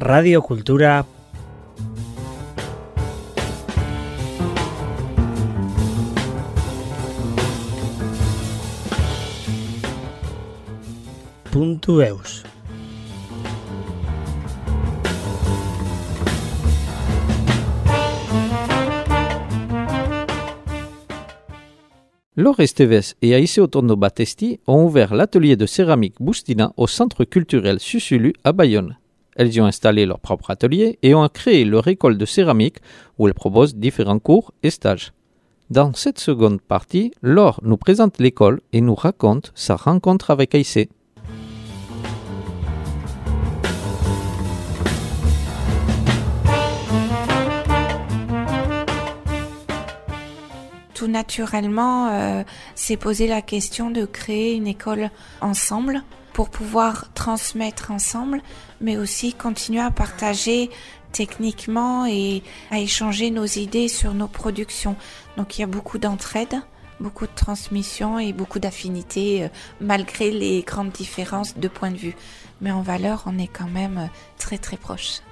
Radio Cultura eus. Laure et Aïssé Otorno Battesti ont ouvert l'atelier de céramique Boustina au centre culturel Susulu à Bayonne. Elles y ont installé leur propre atelier et ont créé leur école de céramique où elles proposent différents cours et stages. Dans cette seconde partie, Laure nous présente l'école et nous raconte sa rencontre avec Aïssé. tout naturellement euh, s'est posé la question de créer une école ensemble pour pouvoir transmettre ensemble, mais aussi continuer à partager techniquement et à échanger nos idées sur nos productions. Donc il y a beaucoup d'entraide, beaucoup de transmission et beaucoup d'affinités euh, malgré les grandes différences de point de vue. Mais en valeur, on est quand même euh, très très proches.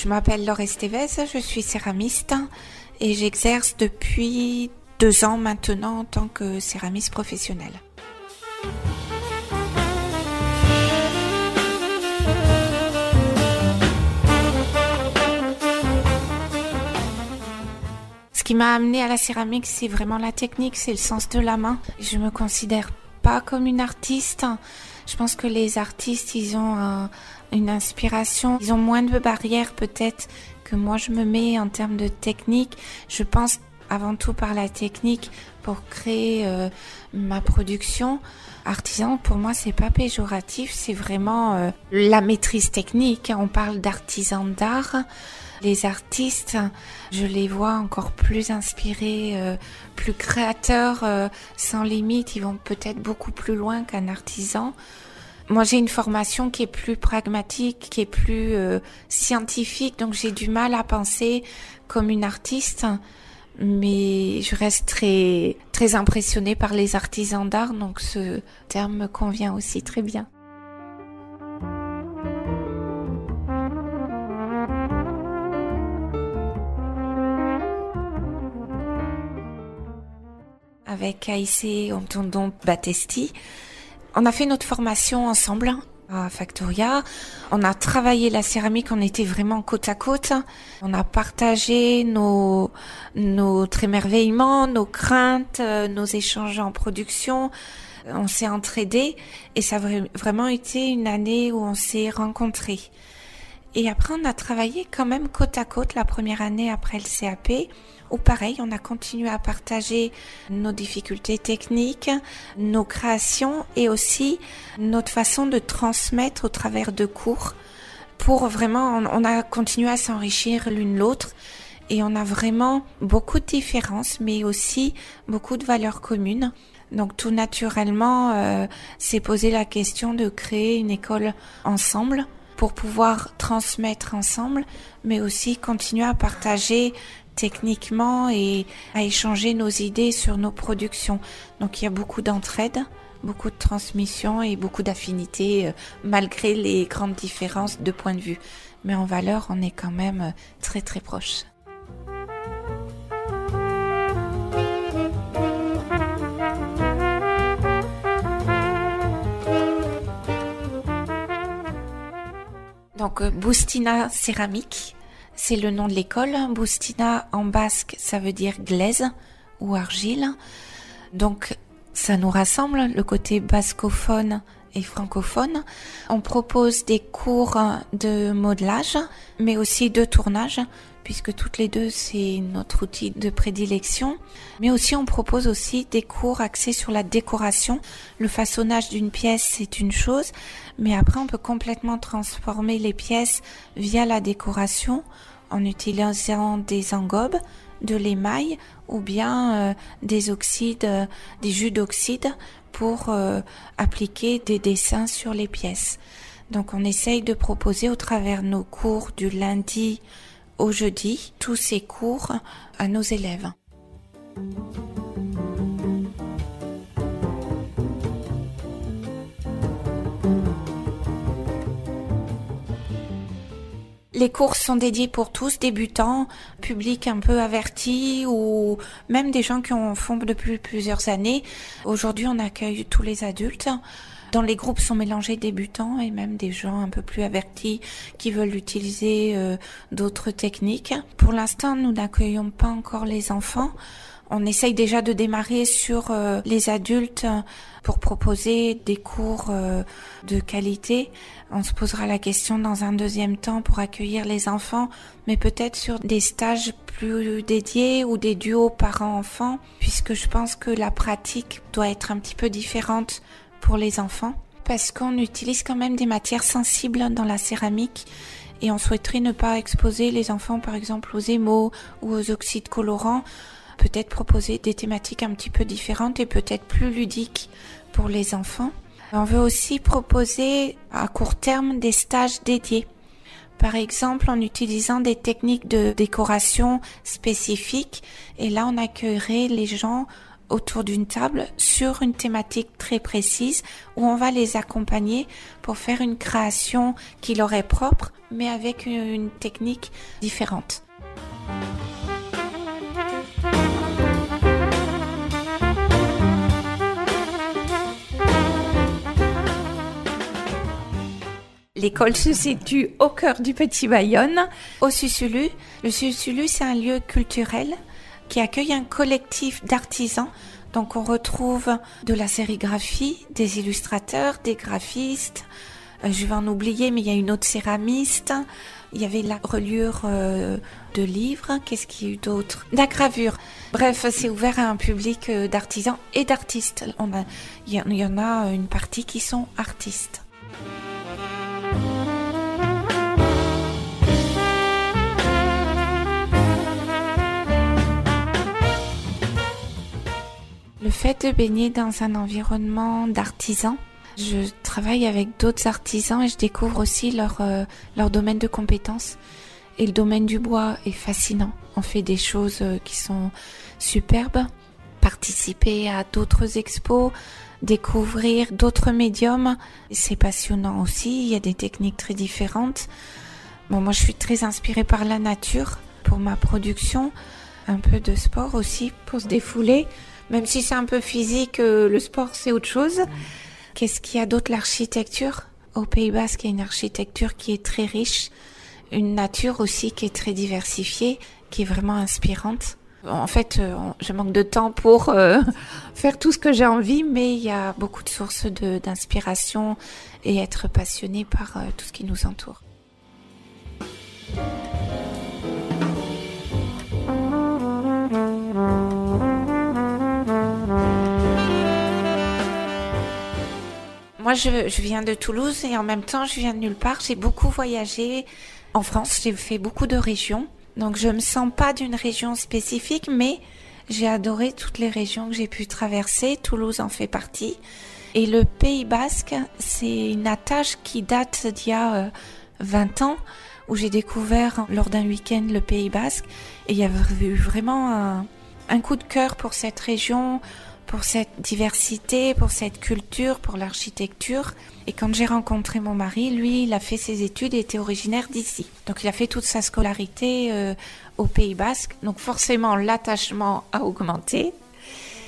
Je m'appelle Laure Estevez, je suis céramiste et j'exerce depuis deux ans maintenant en tant que céramiste professionnel. Ce qui m'a amené à la céramique, c'est vraiment la technique, c'est le sens de la main. Je me considère pas comme une artiste. Je pense que les artistes, ils ont un, une inspiration. Ils ont moins de barrières peut-être que moi je me mets en termes de technique. Je pense avant tout par la technique pour créer euh, ma production. Artisan, pour moi, c'est pas péjoratif, c'est vraiment euh, la maîtrise technique. On parle d'artisan d'art. Les artistes, je les vois encore plus inspirés, euh, plus créateurs, sans limite. Ils vont peut-être beaucoup plus loin qu'un artisan. Moi, j'ai une formation qui est plus pragmatique, qui est plus euh, scientifique, donc j'ai du mal à penser comme une artiste. Mais je reste très très impressionnée par les artisans d'art, donc ce terme me convient aussi très bien. Avec Aïssé Ontondon Battesti, on a fait notre formation ensemble à Factoria. On a travaillé la céramique, on était vraiment côte à côte. On a partagé nos, notre émerveillement, nos craintes, euh, nos échanges en production. On s'est entraidés et ça a vraiment été une année où on s'est rencontrés. Et après, on a travaillé quand même côte à côte la première année après le CAP ou pareil, on a continué à partager nos difficultés techniques, nos créations et aussi notre façon de transmettre au travers de cours pour vraiment, on a continué à s'enrichir l'une l'autre et on a vraiment beaucoup de différences mais aussi beaucoup de valeurs communes. Donc tout naturellement, euh, s'est posé la question de créer une école ensemble pour pouvoir transmettre ensemble, mais aussi continuer à partager techniquement et à échanger nos idées sur nos productions. Donc il y a beaucoup d'entraide, beaucoup de transmission et beaucoup d'affinités euh, malgré les grandes différences de point de vue. Mais en valeur, on est quand même euh, très très proches. Donc Boustina Céramique, c'est le nom de l'école. Boustina en basque, ça veut dire glaise ou argile. Donc ça nous rassemble, le côté bascophone et francophone. On propose des cours de modelage, mais aussi de tournage, puisque toutes les deux c'est notre outil de prédilection. Mais aussi on propose aussi des cours axés sur la décoration. Le façonnage d'une pièce c'est une chose, mais après on peut complètement transformer les pièces via la décoration en utilisant des engobes, de l'émail ou bien euh, des oxydes, euh, des jus d'oxyde pour euh, appliquer des dessins sur les pièces. Donc on essaye de proposer au travers nos cours du lundi au jeudi tous ces cours à nos élèves. Les cours sont dédiés pour tous, débutants, public un peu averti ou même des gens qui en font depuis plusieurs années. Aujourd'hui, on accueille tous les adultes. Dans les groupes sont mélangés débutants et même des gens un peu plus avertis qui veulent utiliser euh, d'autres techniques. Pour l'instant, nous n'accueillons pas encore les enfants. On essaye déjà de démarrer sur euh, les adultes pour proposer des cours euh, de qualité. On se posera la question dans un deuxième temps pour accueillir les enfants, mais peut-être sur des stages plus dédiés ou des duos parents-enfants, puisque je pense que la pratique doit être un petit peu différente pour les enfants, parce qu'on utilise quand même des matières sensibles dans la céramique et on souhaiterait ne pas exposer les enfants par exemple aux émaux ou aux oxydes colorants peut-être proposer des thématiques un petit peu différentes et peut-être plus ludiques pour les enfants. On veut aussi proposer à court terme des stages dédiés. Par exemple, en utilisant des techniques de décoration spécifiques. Et là, on accueillerait les gens autour d'une table sur une thématique très précise où on va les accompagner pour faire une création qui leur est propre, mais avec une technique différente. L'école se situe au cœur du Petit Bayonne, au Susulu. Le Susulu, c'est un lieu culturel qui accueille un collectif d'artisans. Donc on retrouve de la sérigraphie, des illustrateurs, des graphistes. Euh, je vais en oublier, mais il y a une autre céramiste. Il y avait la reliure euh, de livres. Qu'est-ce qu'il y a eu d'autre? La gravure. Bref, c'est ouvert à un public euh, d'artisans et d'artistes. il y en a une partie qui sont artistes. Le fait de baigner dans un environnement d'artisans, je travaille avec d'autres artisans et je découvre aussi leur, euh, leur domaine de compétences. Et le domaine du bois est fascinant. On fait des choses euh, qui sont superbes. Participer à d'autres expos, découvrir d'autres médiums, c'est passionnant aussi. Il y a des techniques très différentes. Bon, moi, je suis très inspirée par la nature pour ma production. Un peu de sport aussi pour se défouler. Même si c'est un peu physique, euh, le sport c'est autre chose. Qu'est-ce qu'il y a d'autre L'architecture? Au Pays Basque, il y a une architecture qui est très riche, une nature aussi qui est très diversifiée, qui est vraiment inspirante. En fait, euh, je manque de temps pour euh, faire tout ce que j'ai envie, mais il y a beaucoup de sources d'inspiration et être passionné par tout ce qui nous entoure. Moi, je, viens de Toulouse et en même temps, je viens de nulle part. J'ai beaucoup voyagé en France. J'ai fait beaucoup de régions. Donc, je me sens pas d'une région spécifique, mais j'ai adoré toutes les régions que j'ai pu traverser. Toulouse en fait partie. Et le Pays Basque, c'est une attache qui date d'il y a 20 euh, ans, où j'ai découvert lors d'un week-end le Pays Basque. Et il y avait eu vraiment un coup de cœur pour cette région, pour cette diversité, pour cette culture, pour l'architecture. Et quand j'ai rencontré mon mari, lui, il a fait ses études et était originaire d'ici. Donc il a fait toute sa scolarité euh, au Pays Basque. Donc forcément, l'attachement a augmenté.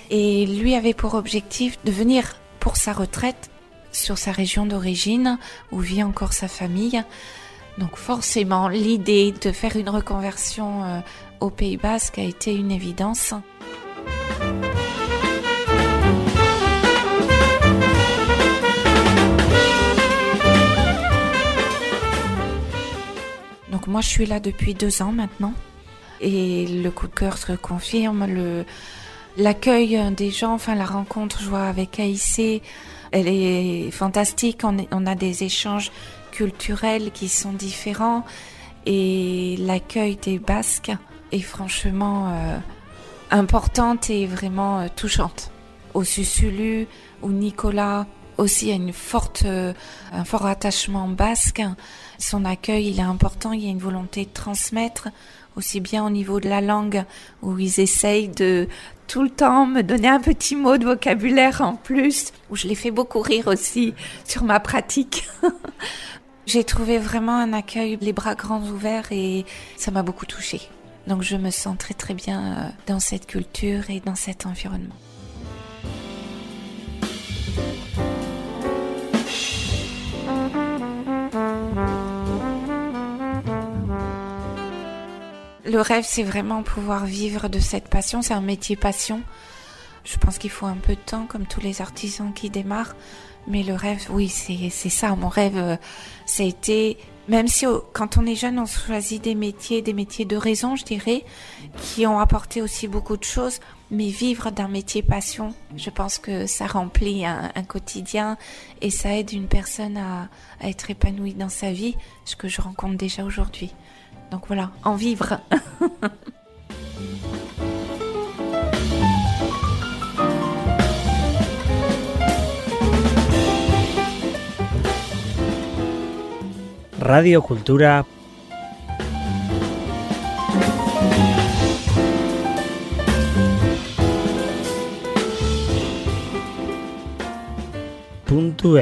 Et lui avait pour objectif de venir pour sa retraite sur sa région d'origine où vit encore sa famille. Donc forcément, l'idée de faire une reconversion euh, au Pays Basque a été une évidence. Moi je suis là depuis deux ans maintenant et le coup de cœur se confirme. Le l'accueil des gens, enfin la rencontre, je vois avec AIC, elle est fantastique. On, a des échanges culturels qui sont différents et l'accueil des Basques est franchement euh, importante et vraiment euh, touchante. Au Susulu, où Nicolas aussi a une forte, euh, un fort attachement basque. Son accueil, il est important. Il y a une volonté de transmettre aussi bien au niveau de la langue, où ils essayent de tout le temps me donner un petit mot de vocabulaire en plus, où je les fais beaucoup rire aussi sur ma pratique. J'ai trouvé vraiment un accueil, les bras grands ouverts et ça m'a beaucoup touchée. Donc je me sens très très bien euh, dans cette culture et dans cet environnement. Le rêve, c'est vraiment pouvoir vivre de cette passion. C'est un métier passion. Je pense qu'il faut un peu de temps, comme tous les artisans qui démarrent. Mais le rêve, oui, c'est ça. Mon rêve, euh, ça a été, même si quand on est jeune, on choisit des métiers, des métiers de raison, je dirais, qui ont apporté aussi beaucoup de choses. Mais vivre d'un métier passion, je pense que ça remplit un, quotidien et ça aide une personne à, à être épanouie dans sa vie, ce que je rencontre déjà aujourd'hui. Donc voilà, en vivre. Radio Cultura. Punto